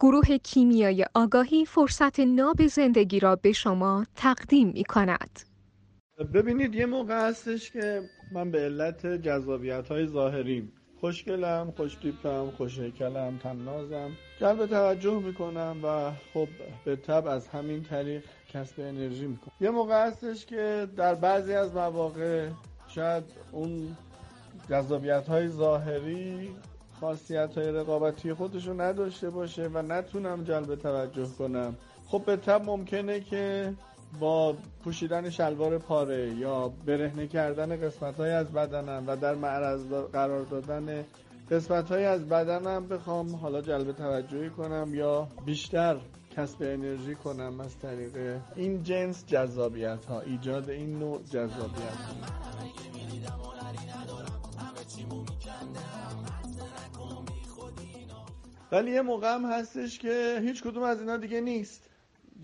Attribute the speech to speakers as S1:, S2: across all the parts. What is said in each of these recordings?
S1: گروه کیمیای آگاهی فرصت ناب زندگی را به شما تقدیم می کند.
S2: ببینید یه موقع هستش که من به علت جذابیت های ظاهریم خوشگلم خوشتیپم خوشهکلم تنازم. جلب توجه می‌کنم و خب به طب از همین طریق کسب انرژی می‌کنم. یه موقع هستش که در بعضی از مواقع شاید اون جذابیت های ظاهری خاصیت های رقابتی خودشو نداشته باشه و نتونم جلب توجه کنم. خب به طب ممکنه که با پوشیدن شلوار پاره یا برهنه کردن قسمت های از بدنم و در معرض قرار دادن قسمت های از بدنم بخوام حالا جلب توجهی کنم یا بیشتر کسب انرژی کنم از طریق این جنس جذابیت ها ایجاد این نوع جذابیت ها ولی یه موقع هم هستش که هیچ کدوم از اینا دیگه نیست.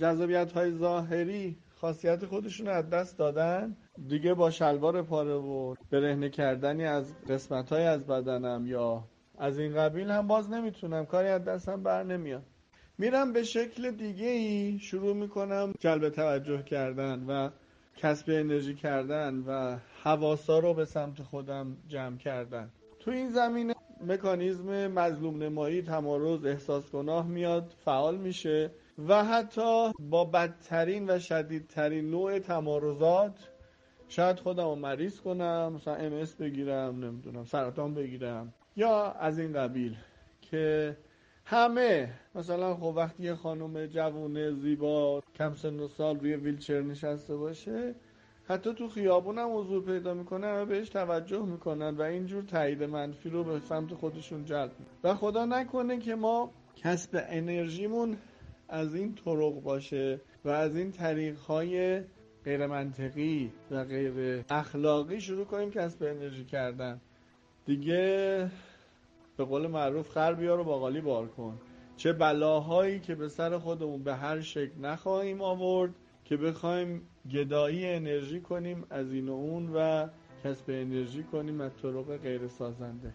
S2: جذابیت های ظاهری خاصیت خودشون از دست دادن. دیگه با شلوار پاره و برهنه کردنی از قسمت های از بدنم یا از این قبیل هم باز نمی‌تونم. کاری از دستم بر نمیاد. میرم به شکل دیگه ای شروع می‌کنم جلب توجه کردن و کسب انرژی کردن و حواسا رو به سمت خودم جمع کردن. تو این زمینه مکانیزم مظلوم نمایی تمارز احساس گناه میاد فعال میشه و حتی با بدترین و شدیدترین نوع تمارزات شاید خودم رو مریض کنم مثلا ام بگیرم نمی‌دونم سرطان بگیرم یا از این قبیل که همه مثلا خب وقتی یه خانم جوونه زیبا کم سن و سال روی ویلچر نشسته باشه حتی تو خیابون هم حضور پیدا می‌کنه همه بهش توجه می‌کنن و اینجور تایید منفی رو به سمت خودشون جلب و خدا نکنه که ما کسب انرژیمون از این طرق باشه و از این طریق های غیر منطقی و غیر اخلاقی شروع کنیم کسب انرژی کردن. دیگه به قول معروف خر بیار و باقالی بار کن. چه بلاهایی که به سر خودمون به هر شکل نخواهیم آورد که بخوایم گدایی انرژی کنیم از این و اون و کسب انرژی کنیم از طرق غیر سازنده